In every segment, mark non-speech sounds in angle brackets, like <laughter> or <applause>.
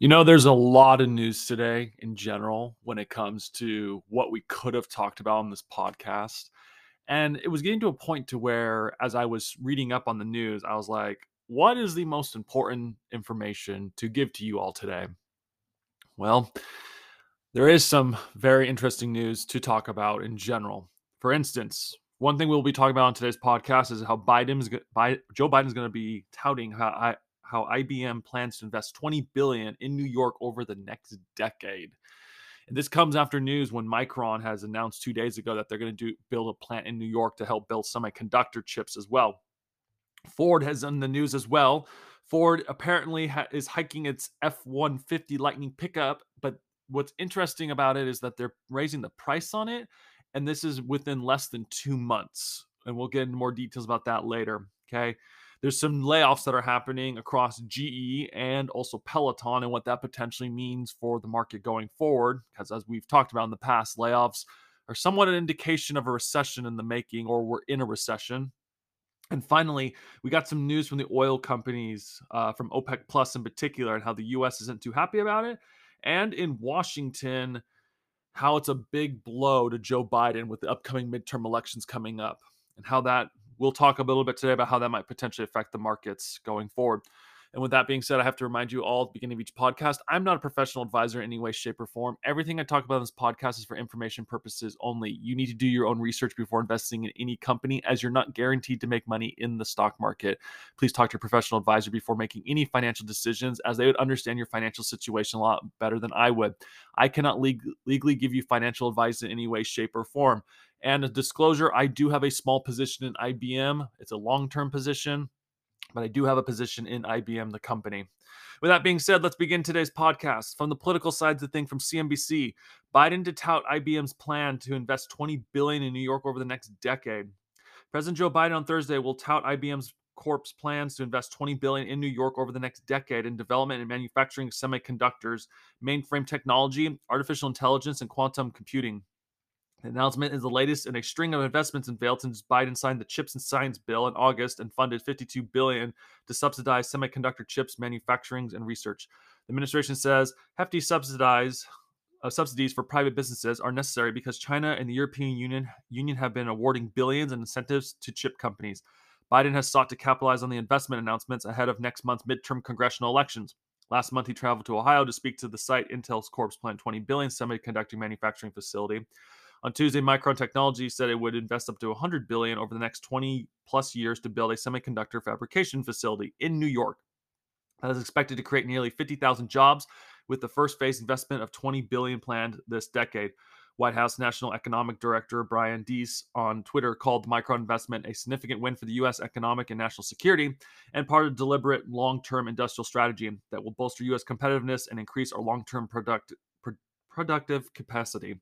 You know, there's a lot of news today in general when it comes to what we could have talked about on this podcast. And it was getting to a point to where as I was reading up on the news, I was like, what is the most important information to give to you all today? Well, there is some very interesting news to talk about in general. For instance, one thing we'll be talking about on today's podcast is how Biden's Joe Biden's going to be touting how how IBM plans to invest 20 billion in New York over the next decade. And this comes after news when Micron has announced 2 days ago that they're going to do build a plant in New York to help build semiconductor chips as well. Ford has done the news as well. Ford apparently ha- is hiking its F-150 Lightning pickup, but what's interesting about it is that they're raising the price on it and this is within less than 2 months. And we'll get into more details about that later, okay? There's some layoffs that are happening across GE and also Peloton and what that potentially means for the market going forward. Because as we've talked about in the past, layoffs are somewhat an indication of a recession in the making or we're in a recession. And finally, we got some news from the oil companies, uh, from OPEC Plus in particular, and how the US isn't too happy about it. And in Washington, how it's a big blow to Joe Biden with the upcoming midterm elections coming up, and how that we'll talk a little bit today about how that might potentially affect the markets going forward. And with that being said, I have to remind you all at the beginning of each podcast, I'm not a professional advisor in any way, shape, or form. Everything I talk about in this podcast is for information purposes only. You need to do your own research before investing in any company, as you're not guaranteed to make money in the stock market. Please talk to a professional advisor before making any financial decisions, as they would understand your financial situation a lot better than I would. I cannot leg- legally give you financial advice in any way, shape, or form. And a disclosure, I do have a small position in IBM. It's a long term position, but I do have a position in IBM, the company. With that being said, let's begin today's podcast. From the political side of the thing from CNBC, Biden to tout IBM's plan to invest 20 billion in New York over the next decade. President Joe Biden on Thursday will tout IBM's Corp's plans to invest 20 billion in New York over the next decade in development and manufacturing semiconductors, mainframe technology, artificial intelligence, and quantum computing. The announcement is the latest in a string of investments in Vail since Biden signed the Chips and Science Bill in August and funded 52 billion to subsidize semiconductor chips manufacturing and research. The administration says hefty subsidize uh, subsidies for private businesses are necessary because China and the European Union Union have been awarding billions in incentives to chip companies. Biden has sought to capitalize on the investment announcements ahead of next month's midterm congressional elections. Last month, he traveled to Ohio to speak to the site Intel's Corp's planned 20 billion semiconductor manufacturing facility. On Tuesday, Micron Technology said it would invest up to 100 billion over the next 20 plus years to build a semiconductor fabrication facility in New York. That is expected to create nearly 50,000 jobs, with the first phase investment of 20 billion planned this decade. White House National Economic Director Brian Deese on Twitter called the Micron investment a significant win for the U.S. economic and national security and part of a deliberate long term industrial strategy that will bolster U.S. competitiveness and increase our long term product, productive capacity.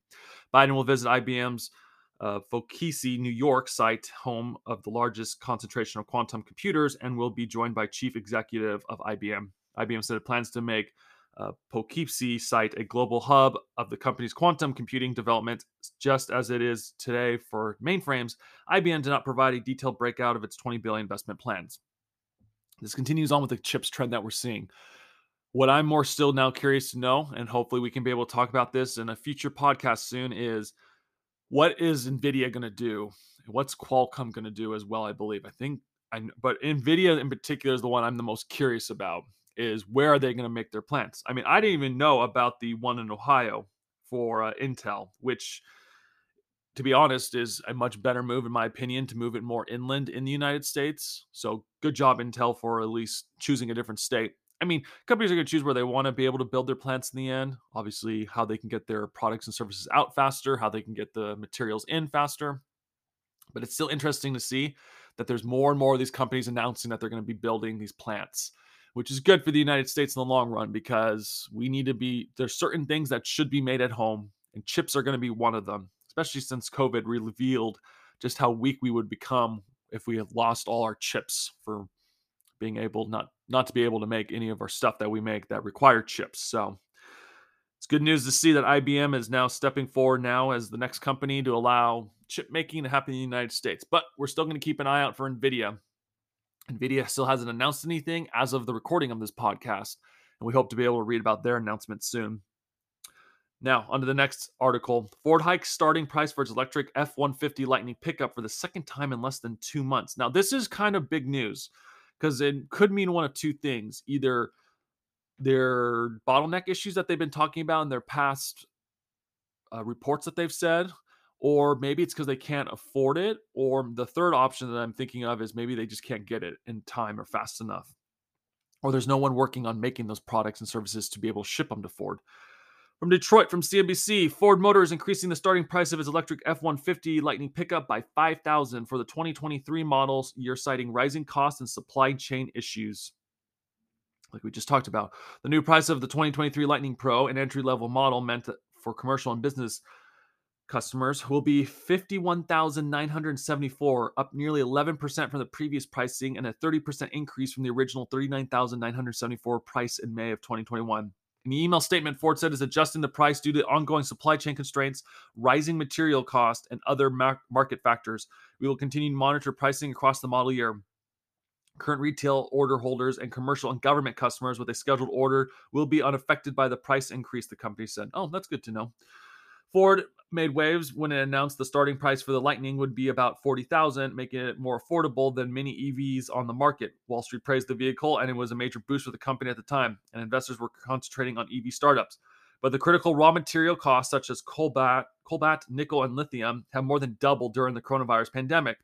Biden will visit IBM's uh, Poughkeepsie, New York site, home of the largest concentration of quantum computers, and will be joined by chief executive of IBM. IBM said it plans to make uh, Poughkeepsie site a global hub of the company's quantum computing development, just as it is today for mainframes. IBM did not provide a detailed breakout of its 20 billion investment plans. This continues on with the chips trend that we're seeing. What I'm more still now curious to know, and hopefully we can be able to talk about this in a future podcast soon, is what is NVIDIA going to do? What's Qualcomm going to do as well? I believe. I think, I, but NVIDIA in particular is the one I'm the most curious about. Is where are they going to make their plants? I mean, I didn't even know about the one in Ohio for uh, Intel, which, to be honest, is a much better move in my opinion to move it more inland in the United States. So good job Intel for at least choosing a different state. I mean, companies are going to choose where they want to be able to build their plants in the end. Obviously, how they can get their products and services out faster, how they can get the materials in faster. But it's still interesting to see that there's more and more of these companies announcing that they're going to be building these plants, which is good for the United States in the long run because we need to be there's certain things that should be made at home, and chips are going to be one of them, especially since COVID revealed just how weak we would become if we had lost all our chips for being able not not to be able to make any of our stuff that we make that require chips. So it's good news to see that IBM is now stepping forward now as the next company to allow chip making to happen in the United States. But we're still going to keep an eye out for Nvidia. Nvidia still hasn't announced anything as of the recording of this podcast. and we hope to be able to read about their announcement soon. Now, on to the next article. Ford hikes starting price for its electric F 150 Lightning pickup for the second time in less than two months. Now, this is kind of big news because it could mean one of two things either their bottleneck issues that they've been talking about in their past uh, reports that they've said, or maybe it's because they can't afford it, or the third option that I'm thinking of is maybe they just can't get it in time or fast enough, or there's no one working on making those products and services to be able to ship them to Ford. From Detroit, from CNBC, Ford Motor is increasing the starting price of its electric F-150 Lightning pickup by 5,000 for the 2023 models, year citing rising costs and supply chain issues. Like we just talked about, the new price of the 2023 Lightning Pro, an entry-level model meant for commercial and business customers, will be 51,974, up nearly 11% from the previous pricing and a 30% increase from the original 39,974 price in May of 2021. In the email statement, Ford said is adjusting the price due to ongoing supply chain constraints, rising material cost, and other market factors. We will continue to monitor pricing across the model year. Current retail order holders and commercial and government customers with a scheduled order will be unaffected by the price increase, the company said. Oh, that's good to know. Ford made waves when it announced the starting price for the Lightning would be about 40,000, making it more affordable than many EVs on the market. Wall Street praised the vehicle and it was a major boost for the company at the time, and investors were concentrating on EV startups. But the critical raw material costs such as cobalt, cobalt, nickel, and lithium have more than doubled during the coronavirus pandemic.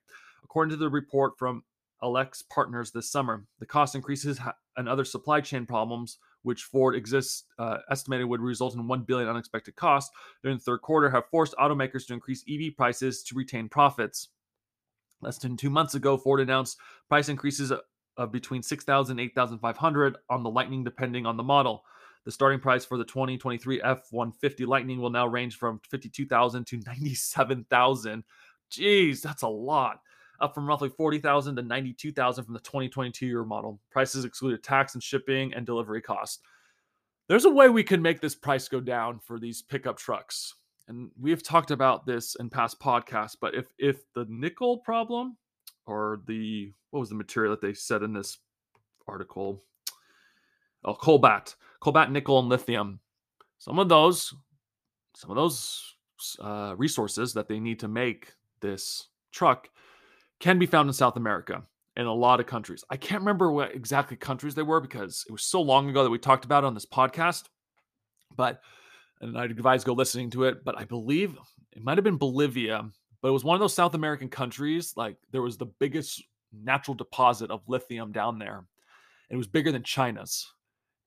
According to the report from AlixPartners this summer, the cost increases and other supply chain problems which Ford exists uh, estimated would result in 1 billion unexpected costs during the third quarter, have forced automakers to increase EV prices to retain profits. Less than two months ago, Ford announced price increases of between 6,000 and 8,500 on the Lightning, depending on the model. The starting price for the 2023 F-150 Lightning will now range from 52,000 to 97,000. Jeez, that's a lot up from roughly 40,000 to 92,000 from the 2022 year model. Prices excluded tax and shipping and delivery costs. There's a way we can make this price go down for these pickup trucks. And we've talked about this in past podcasts, but if if the nickel problem or the what was the material that they said in this article? Oh, cobalt, cobalt, nickel, and lithium. Some of those, some of those uh, resources that they need to make this truck can be found in South America in a lot of countries. I can't remember what exactly countries they were because it was so long ago that we talked about on this podcast. But and I'd advise go listening to it. But I believe it might have been Bolivia, but it was one of those South American countries. Like there was the biggest natural deposit of lithium down there. It was bigger than China's.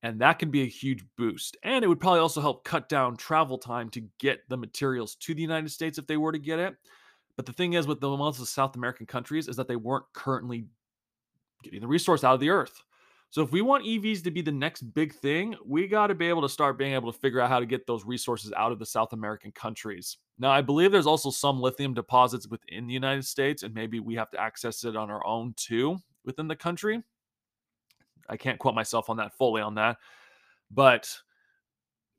And that can be a huge boost. And it would probably also help cut down travel time to get the materials to the United States if they were to get it. But the thing is, with the most of South American countries, is that they weren't currently getting the resource out of the earth. So if we want EVs to be the next big thing, we got to be able to start being able to figure out how to get those resources out of the South American countries. Now, I believe there's also some lithium deposits within the United States, and maybe we have to access it on our own too within the country. I can't quote myself on that fully on that, but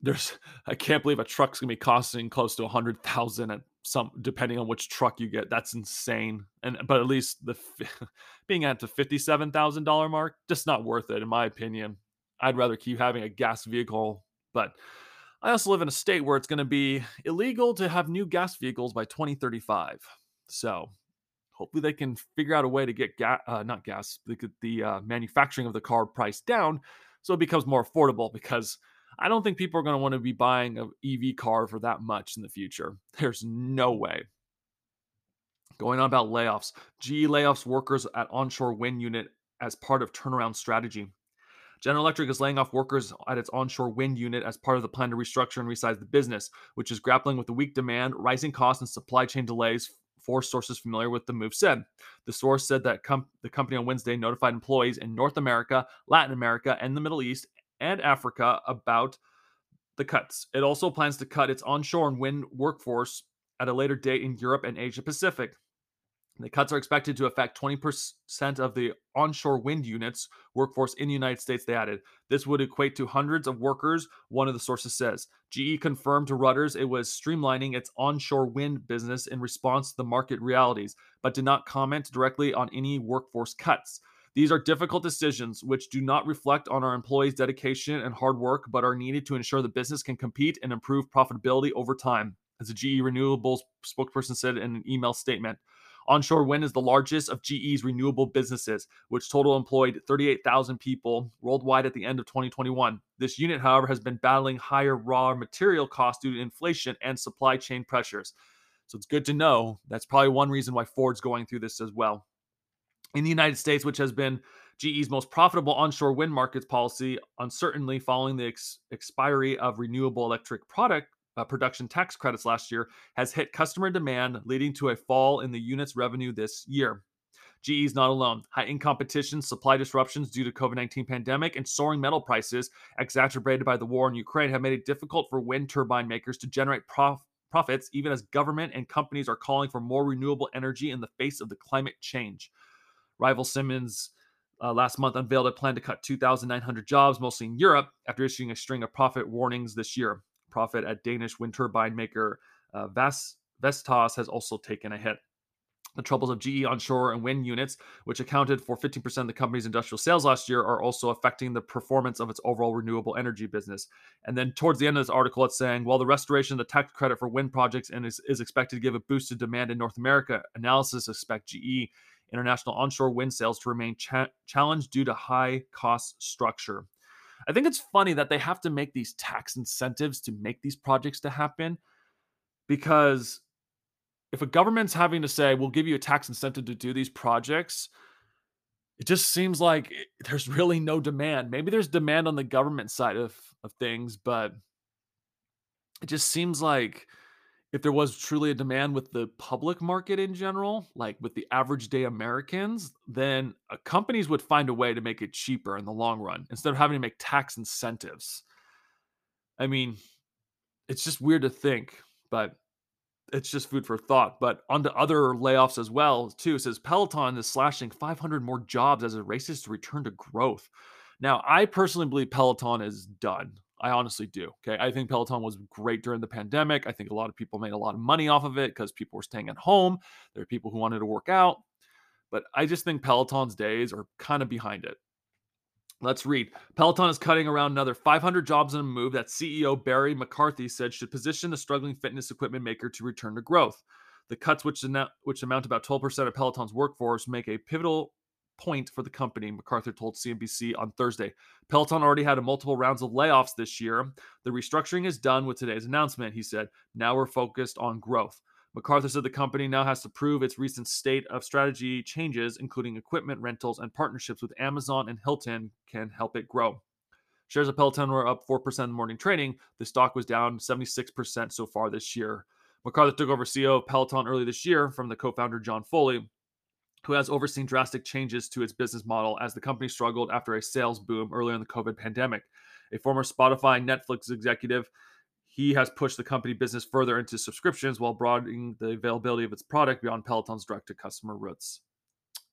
there's I can't believe a truck's gonna be costing close to a hundred thousand some depending on which truck you get. That's insane. And but at least the <laughs> being at the fifty seven thousand dollar mark, just not worth it in my opinion. I'd rather keep having a gas vehicle, but I also live in a state where it's going to be illegal to have new gas vehicles by 2035. So hopefully they can figure out a way to get gas, uh, not gas, the, the uh, manufacturing of the car price down so it becomes more affordable because I don't think people are going to want to be buying an EV car for that much in the future. <laughs> There's no way. Going on about layoffs. GE layoffs workers at onshore wind unit as part of turnaround strategy. General Electric is laying off workers at its onshore wind unit as part of the plan to restructure and resize the business, which is grappling with the weak demand, rising costs, and supply chain delays. Four sources familiar with the move said. The source said that com- the company on Wednesday notified employees in North America, Latin America, and the Middle East and Africa about the cuts. It also plans to cut its onshore and wind workforce at a later date in Europe and Asia Pacific. The cuts are expected to affect 20% of the onshore wind units workforce in the United States, they added. This would equate to hundreds of workers, one of the sources says. GE confirmed to Reuters it was streamlining its onshore wind business in response to the market realities, but did not comment directly on any workforce cuts. These are difficult decisions which do not reflect on our employees' dedication and hard work, but are needed to ensure the business can compete and improve profitability over time, as a GE Renewables spokesperson said in an email statement. Onshore wind is the largest of GE's renewable businesses, which total employed 38,000 people worldwide at the end of 2021. This unit, however, has been battling higher raw material costs due to inflation and supply chain pressures. So it's good to know that's probably one reason why Ford's going through this as well. In the United States, which has been GE's most profitable onshore wind markets policy, uncertainly following the ex- expiry of renewable electric product uh, production tax credits last year has hit customer demand, leading to a fall in the unit's revenue this year. GE is not alone. Heightened competition, supply disruptions due to COVID-19 pandemic, and soaring metal prices, exacerbated by the war in Ukraine, have made it difficult for wind turbine makers to generate prof- profits, even as government and companies are calling for more renewable energy in the face of the climate change. Rival Siemens uh, last month unveiled a plan to cut 2,900 jobs, mostly in Europe, after issuing a string of profit warnings this year. Profit at Danish wind turbine maker uh, Vestas has also taken a hit. The troubles of GE onshore and wind units, which accounted for 15% of the company's industrial sales last year, are also affecting the performance of its overall renewable energy business. And then towards the end of this article, it's saying while the restoration of the tax credit for wind projects and is, is expected to give a boost to demand in North America, analysis expect GE international onshore wind sales to remain cha- challenged due to high cost structure. I think it's funny that they have to make these tax incentives to make these projects to happen because if a government's having to say we'll give you a tax incentive to do these projects it just seems like there's really no demand maybe there's demand on the government side of of things but it just seems like if there was truly a demand with the public market in general, like with the average day Americans, then uh, companies would find a way to make it cheaper in the long run instead of having to make tax incentives. I mean, it's just weird to think, but it's just food for thought. But on to other layoffs as well, too. It says Peloton is slashing 500 more jobs as it races to return to growth. Now, I personally believe Peloton is done. I honestly do. Okay. I think Peloton was great during the pandemic. I think a lot of people made a lot of money off of it because people were staying at home. There are people who wanted to work out. But I just think Peloton's days are kind of behind it. Let's read. Peloton is cutting around another 500 jobs in a move that CEO Barry McCarthy said should position the struggling fitness equipment maker to return to growth. The cuts, which, which amount about 12% of Peloton's workforce, make a pivotal point for the company, MacArthur told CNBC on Thursday. Peloton already had multiple rounds of layoffs this year. The restructuring is done with today's announcement, he said. Now we're focused on growth. MacArthur said the company now has to prove its recent state of strategy changes, including equipment rentals and partnerships with Amazon and Hilton, can help it grow. Shares of Peloton were up 4% in morning trading. The stock was down 76% so far this year. MacArthur took over CEO of Peloton early this year from the co founder John Foley who has overseen drastic changes to its business model as the company struggled after a sales boom earlier in the COVID pandemic. A former Spotify Netflix executive, he has pushed the company business further into subscriptions while broadening the availability of its product beyond Peloton's direct to customer routes.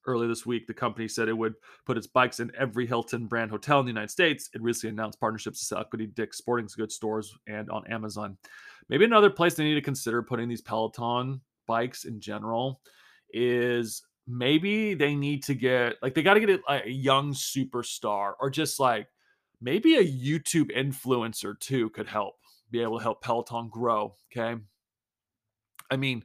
Earlier this week, the company said it would put its bikes in every Hilton brand hotel in the United States. It recently announced partnerships to sell equity Dick's Sporting Goods stores and on Amazon. Maybe another place they need to consider putting these Peloton bikes in general is maybe they need to get like they got to get a, a young superstar or just like maybe a YouTube influencer too could help be able to help Peloton grow. Okay. I mean,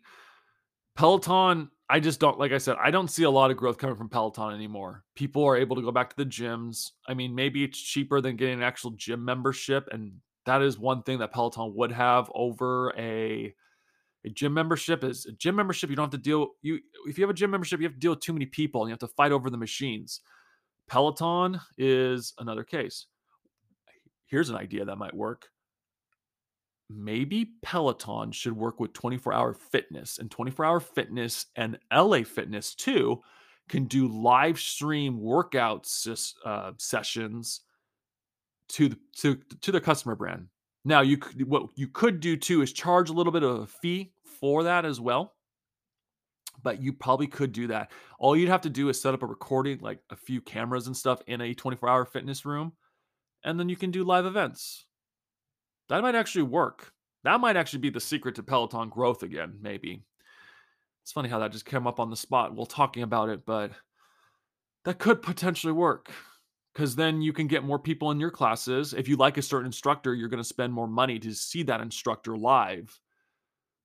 Peloton, I just don't, like I said, I don't see a lot of growth coming from Peloton anymore. People are able to go back to the gyms. I mean, maybe it's cheaper than getting an actual gym membership. And that is one thing that Peloton would have over a a gym membership is a gym membership. You don't have to deal you if you have a gym membership, you have to deal with too many people and you have to fight over the machines. Peloton is another case. Here's an idea that might work. Maybe Peloton should work with 24 hour fitness and 24 hour fitness and LA Fitness too can do live stream workouts uh, sessions to the, to to their customer brand. Now, you could, what you could do too is charge a little bit of a fee for that as well. But you probably could do that. All you'd have to do is set up a recording, like a few cameras and stuff in a 24 hour fitness room, and then you can do live events. That might actually work. That might actually be the secret to Peloton growth again, maybe. It's funny how that just came up on the spot while talking about it, but that could potentially work because then you can get more people in your classes. If you like a certain instructor, you're going to spend more money to see that instructor live.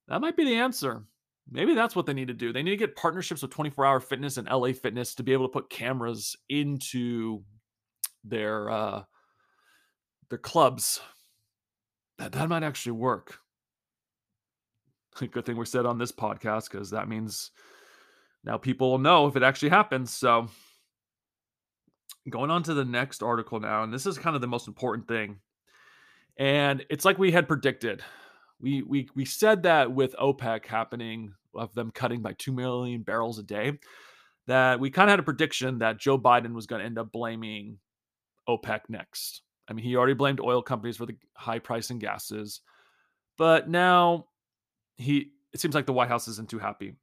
That might be the answer. Maybe that's what they need to do. They need to get partnerships with 24 Hour Fitness and LA Fitness to be able to put cameras into their uh, their clubs. That that might actually work. <laughs> Good thing we're said on this podcast because that means now people will know if it actually happens. So going on to the next article now, and this is kind of the most important thing. And it's like we had predicted. We we we said that with OPEC happening of them cutting by 2 million barrels a day that we kind of had a prediction that Joe Biden was going to end up blaming OPEC next. I mean, he already blamed oil companies for the high price in gases, but now he it seems like the White House isn't too happy.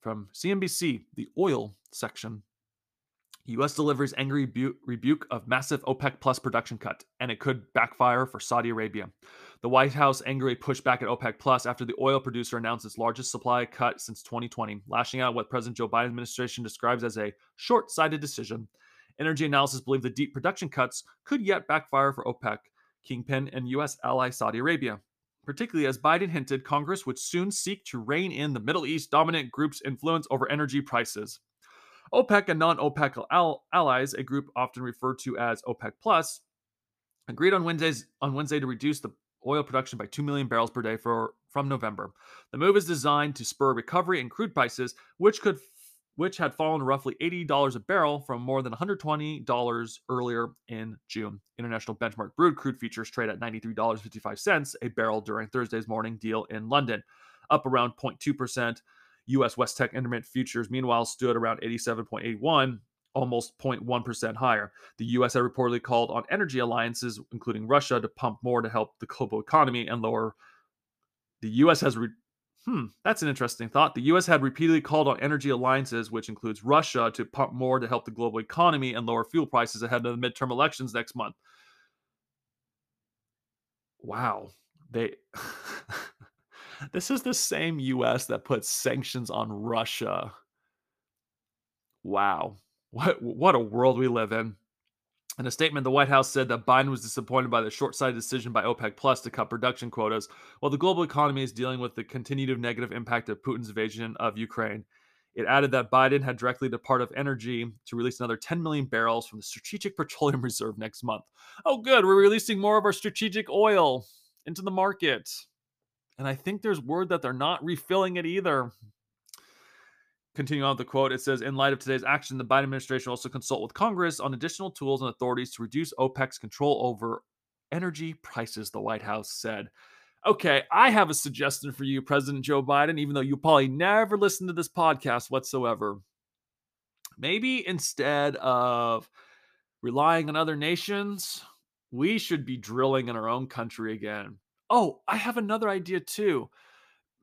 From CNBC, the oil section U.S. delivers angry rebu- rebuke of massive OPEC plus production cut, and it could backfire for Saudi Arabia. The White House angrily pushed back at OPEC plus after the oil producer announced its largest supply cut since 2020, lashing out what President Joe Biden's administration describes as a short-sighted decision. Energy analysis believe the deep production cuts could yet backfire for OPEC, Kingpin, and U.S. ally Saudi Arabia. Particularly as Biden hinted Congress would soon seek to rein in the Middle East dominant group's influence over energy prices. OPEC and non-OPEC al- allies, a group often referred to as OPEC Plus, agreed on Wednesdays on Wednesday to reduce the oil production by 2 million barrels per day for from November. The move is designed to spur recovery in crude prices, which could which had fallen roughly $80 a barrel from more than $120 earlier in June. International benchmark Brent crude futures trade at $93.55 a barrel during Thursday's morning deal in London, up around 0.2% US West Tex Intermediate futures, meanwhile, stood around 87.81, almost 0.1% higher. The US had reportedly called on energy alliances, including Russia, to pump more to help the global economy and lower. The US has. Re- hmm, that's an interesting thought. The US had repeatedly called on energy alliances, which includes Russia, to pump more to help the global economy and lower fuel prices ahead of the midterm elections next month. Wow. They. <laughs> This is the same US that puts sanctions on Russia. Wow. What what a world we live in. In a statement, the White House said that Biden was disappointed by the short-sighted decision by OPEC Plus to cut production quotas, while the global economy is dealing with the continued negative impact of Putin's invasion of Ukraine. It added that Biden had directly Department of Energy to release another 10 million barrels from the Strategic Petroleum <laughs> Reserve next month. Oh, good, we're releasing more of our strategic oil into the market. And I think there's word that they're not refilling it either. Continuing on with the quote, it says In light of today's action, the Biden administration also consult with Congress on additional tools and authorities to reduce OPEC's control over energy prices, the White House said. Okay, I have a suggestion for you, President Joe Biden, even though you probably never listen to this podcast whatsoever. Maybe instead of relying on other nations, we should be drilling in our own country again. Oh, I have another idea too.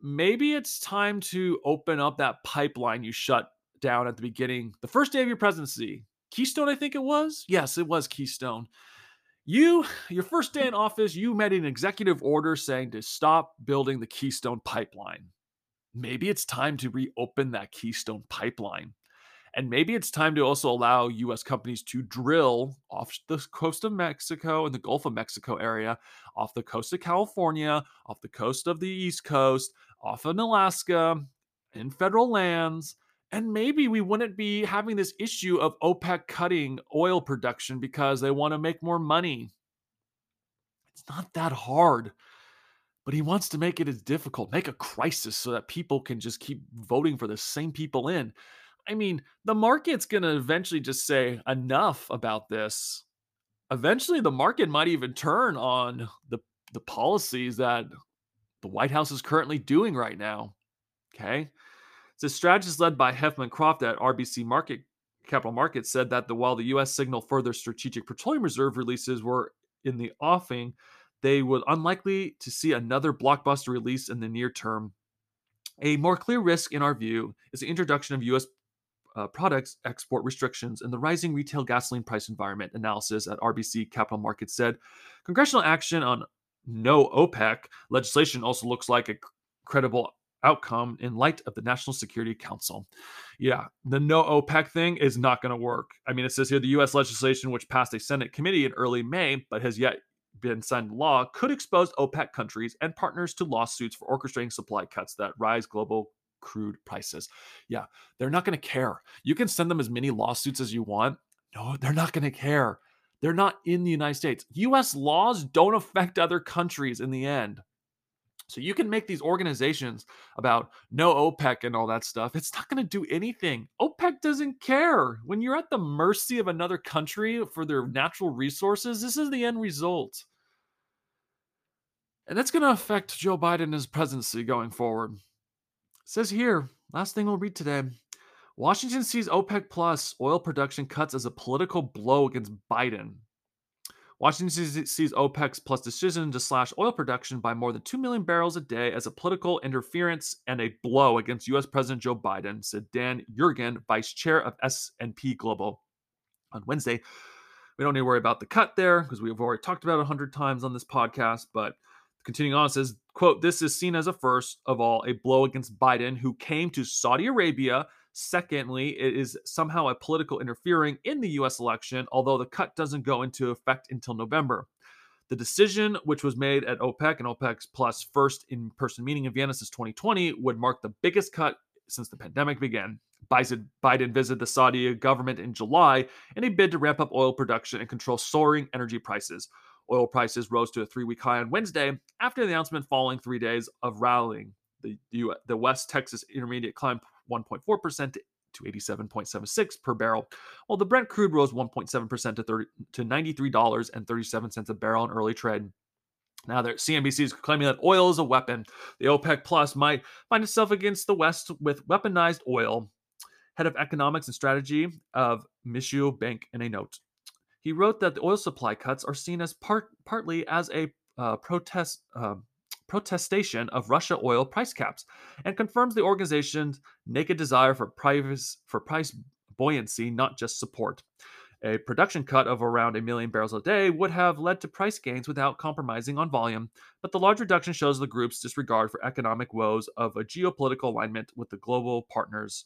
Maybe it's time to open up that pipeline you shut down at the beginning, the first day of your presidency. Keystone, I think it was. Yes, it was Keystone. You, your first day in office, you made an executive order saying to stop building the Keystone pipeline. Maybe it's time to reopen that Keystone pipeline. And maybe it's time to also allow US companies to drill off the coast of Mexico and the Gulf of Mexico area, off the coast of California, off the coast of the East Coast, off of Alaska, in federal lands. And maybe we wouldn't be having this issue of OPEC cutting oil production because they want to make more money. It's not that hard but he wants to make it as difficult, make a crisis so that people can just keep voting for the same people in. I mean, the market's going to eventually just say enough about this. Eventually, the market might even turn on the, the policies that the White House is currently doing right now. Okay. The strategist led by Helima Croft at RBC Market Capital Markets said that the, while the U.S. signaled further strategic petroleum reserve releases were in the offing, they would unlikely to see another blockbuster release in the near term. A more clear risk, in our view, is the introduction of U.S uh, products export restrictions and the rising retail gasoline price environment analysis at RBC Capital Markets said congressional action on no OPEC legislation also looks like a credible outcome in light of the National Security Council. Yeah, the no OPEC thing is not going to work. I mean, it says here the U.S. legislation, which passed a Senate committee in early May but has yet been signed law, could expose OPEC countries and partners to lawsuits for orchestrating supply cuts that rise global crude prices. Yeah, they're not going to care. You can send them as many lawsuits as you want. No, they're not going to care. They're not in the United States. US laws don't affect other countries in the end. So you can make these organizations about no OPEC and all that stuff. It's not going to do anything. OPEC doesn't care. When you're at the mercy of another country for their natural resources, this is the end result. And that's going to affect Joe Biden and his presidency going forward. Says here, last thing we'll read today. Washington sees OPEC plus oil production cuts as a political blow against Biden. Washington sees OPEC plus decision to slash oil production by more than 2 million barrels a day as a political interference and a blow against U.S. President Joe Biden, said Dan Yergin, vice chair of S&P Global. On Wednesday, we don't need to worry about the cut there because we've already talked about it 100 times on this podcast, but continuing on says, quote, this is seen as a first of all, a blow against Biden, who came to Saudi Arabia Secondly, it is somehow a political interfering in the US election, although the cut doesn't go into effect until November. The decision, which was made at OPEC and OPEC Plus first in person meeting in Vienna since 2020, would mark the biggest cut since the pandemic began. Biden visited the Saudi government in July in a bid to ramp up oil production and control soaring energy prices. Oil prices rose to a three week high on Wednesday after the announcement following three days of rallying. The, the West Texas Intermediate climbed 1.4% to 87.76 per barrel, while the Brent crude rose 1.7% to 30 to $93.37 a barrel in early trade. Now, there, CNBC is claiming that oil is a weapon. The OPEC Plus might find itself against the West with weaponized oil. Head of economics and strategy of Mizuho Bank in a note. He wrote that the oil supply cuts are seen as part partly as a uh, protest uh, protestation of Russia oil price caps and confirms the organization's naked desire for price, for price buoyancy, not just support. A production cut of around a million barrels a day would have led to price gains without compromising on volume, but the large reduction shows the group's disregard for economic woes of a geopolitical alignment with the global partners.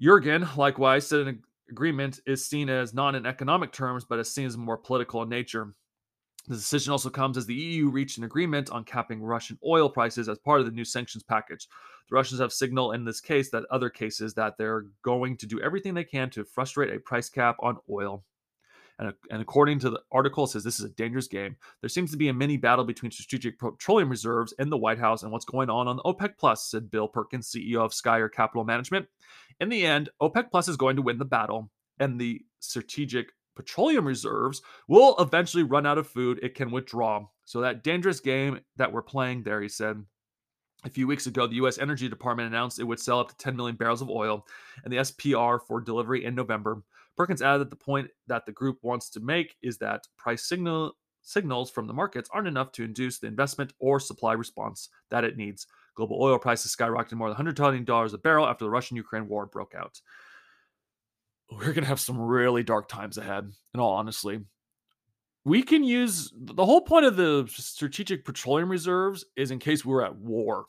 Yergin, likewise, said an agreement is seen as not in economic terms, but as seen as more political in nature. The decision also comes as the EU reached an agreement on capping Russian oil prices as part of the new sanctions package. The Russians have signaled in this case that other cases that they're going to do everything they can to frustrate a price cap on oil. And, and according to the article, it says this is a dangerous game. There seems to be a mini battle between strategic petroleum reserves in the White House and what's going on on the OPEC Plus, said Bill Perkins, CEO of Skylar Capital Management. In the end, OPEC Plus is going to win the battle, and the strategic petroleum reserves will eventually run out of food it can withdraw. So, that dangerous game that we're playing there, he said. A few weeks ago, the U.S. Energy Department announced it would sell up to 10 million barrels of oil and the SPR for delivery in November. Perkins added that the point that the group wants to make is that price signal signals from the markets aren't enough to induce the investment or supply response that it needs. Global oil prices skyrocketed more than $100 a barrel after the Russian Ukraine war broke out we're going to have some really dark times ahead, in all honesty. We can use the whole point of the strategic petroleum reserves is in case we're at war.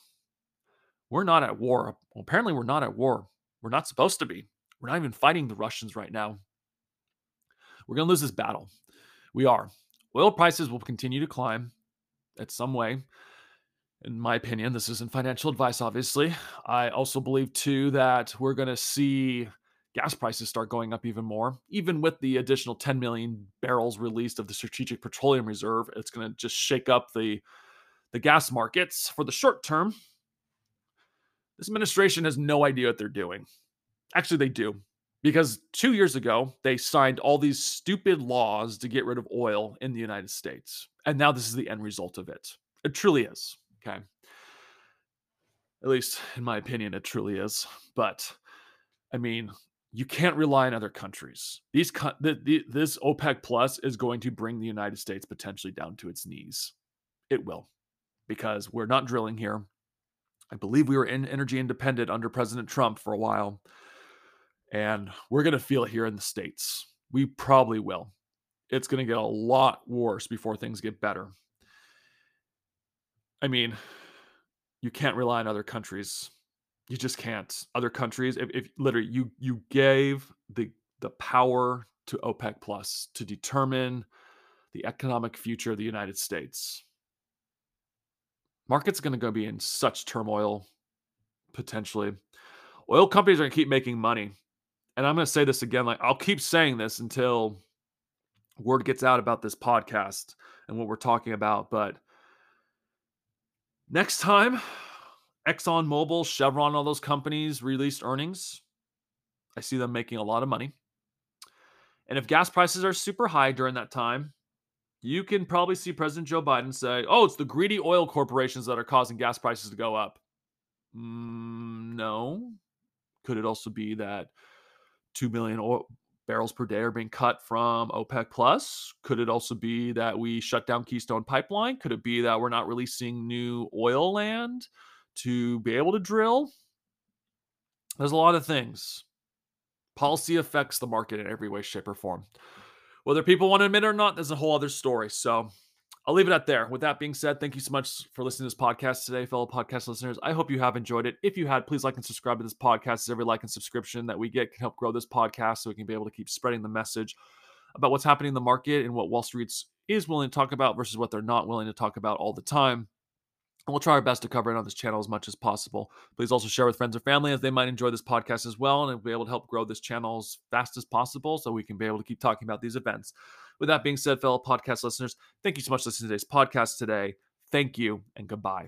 We're not at war. Well, apparently, we're not at war. We're not supposed to be. We're not even fighting the Russians right now. We're going to lose this battle. We are. Oil prices will continue to climb at some way. In my opinion, this isn't financial advice, obviously. I also believe, too, that we're going to see gas prices start going up even more. Even with the additional 10 million barrels released of the Strategic Petroleum Reserve, it's going to just shake up the the gas markets for the short term. This administration has no idea what they're doing. Actually, they do. Because two years ago, they signed all these stupid laws to get rid of oil in the United States. And now this is the end result of it. It truly is. Okay. At least, in my opinion, it truly is. But I mean, you can't rely on other countries. These the, the, this OPEC plus is going to bring the United States potentially down to its knees. It will, because we're not drilling here. I believe we were in energy independent under President Trump for a while, and we're going to feel it here in the states. We probably will. It's going to get a lot worse before things get better. I mean, you can't rely on other countries. You just can't. Other countries, if, if literally you you gave the the power to OPEC Plus to determine the economic future of the United States. Market's going to go be in such turmoil potentially. Oil companies are going to keep making money. And I'm going to say this again like I'll keep saying this until word gets out about this podcast and what we're talking about, but next time ExxonMobil, Chevron, all those companies released earnings, I see them making a lot of money. And if gas prices are super high during that time, you can probably see President Joe Biden say, oh, it's the greedy oil corporations that are causing gas prices to go up. Mm, no. Could it also be that 2 million oil barrels per day are being cut from OPEC plus? Could it also be that we shut down Keystone Pipeline? Could it be that we're not releasing new oil land to be able to drill? There's a lot of things. Policy affects the market in every way, shape, or form. Whether people want to admit it or not, there's a whole other story. So I'll leave it at there. With that being said, thank you so much for listening to this podcast today, fellow podcast listeners. I hope you have enjoyed it. If you had, please like and subscribe to this podcast. As every like and subscription that we get can help grow this podcast so we can be able to keep spreading the message about what's happening in the market and what Wall Street is willing to talk about versus what they're not willing to talk about all the time. And we'll try our best to cover it on this channel as much as possible. Please also share with friends or family as they might enjoy this podcast as well and be able to help grow this channel as fast as possible so we can be able to keep talking about these events. With that being said, fellow podcast listeners, thank you so much for listening to today's podcast today. Thank you and goodbye.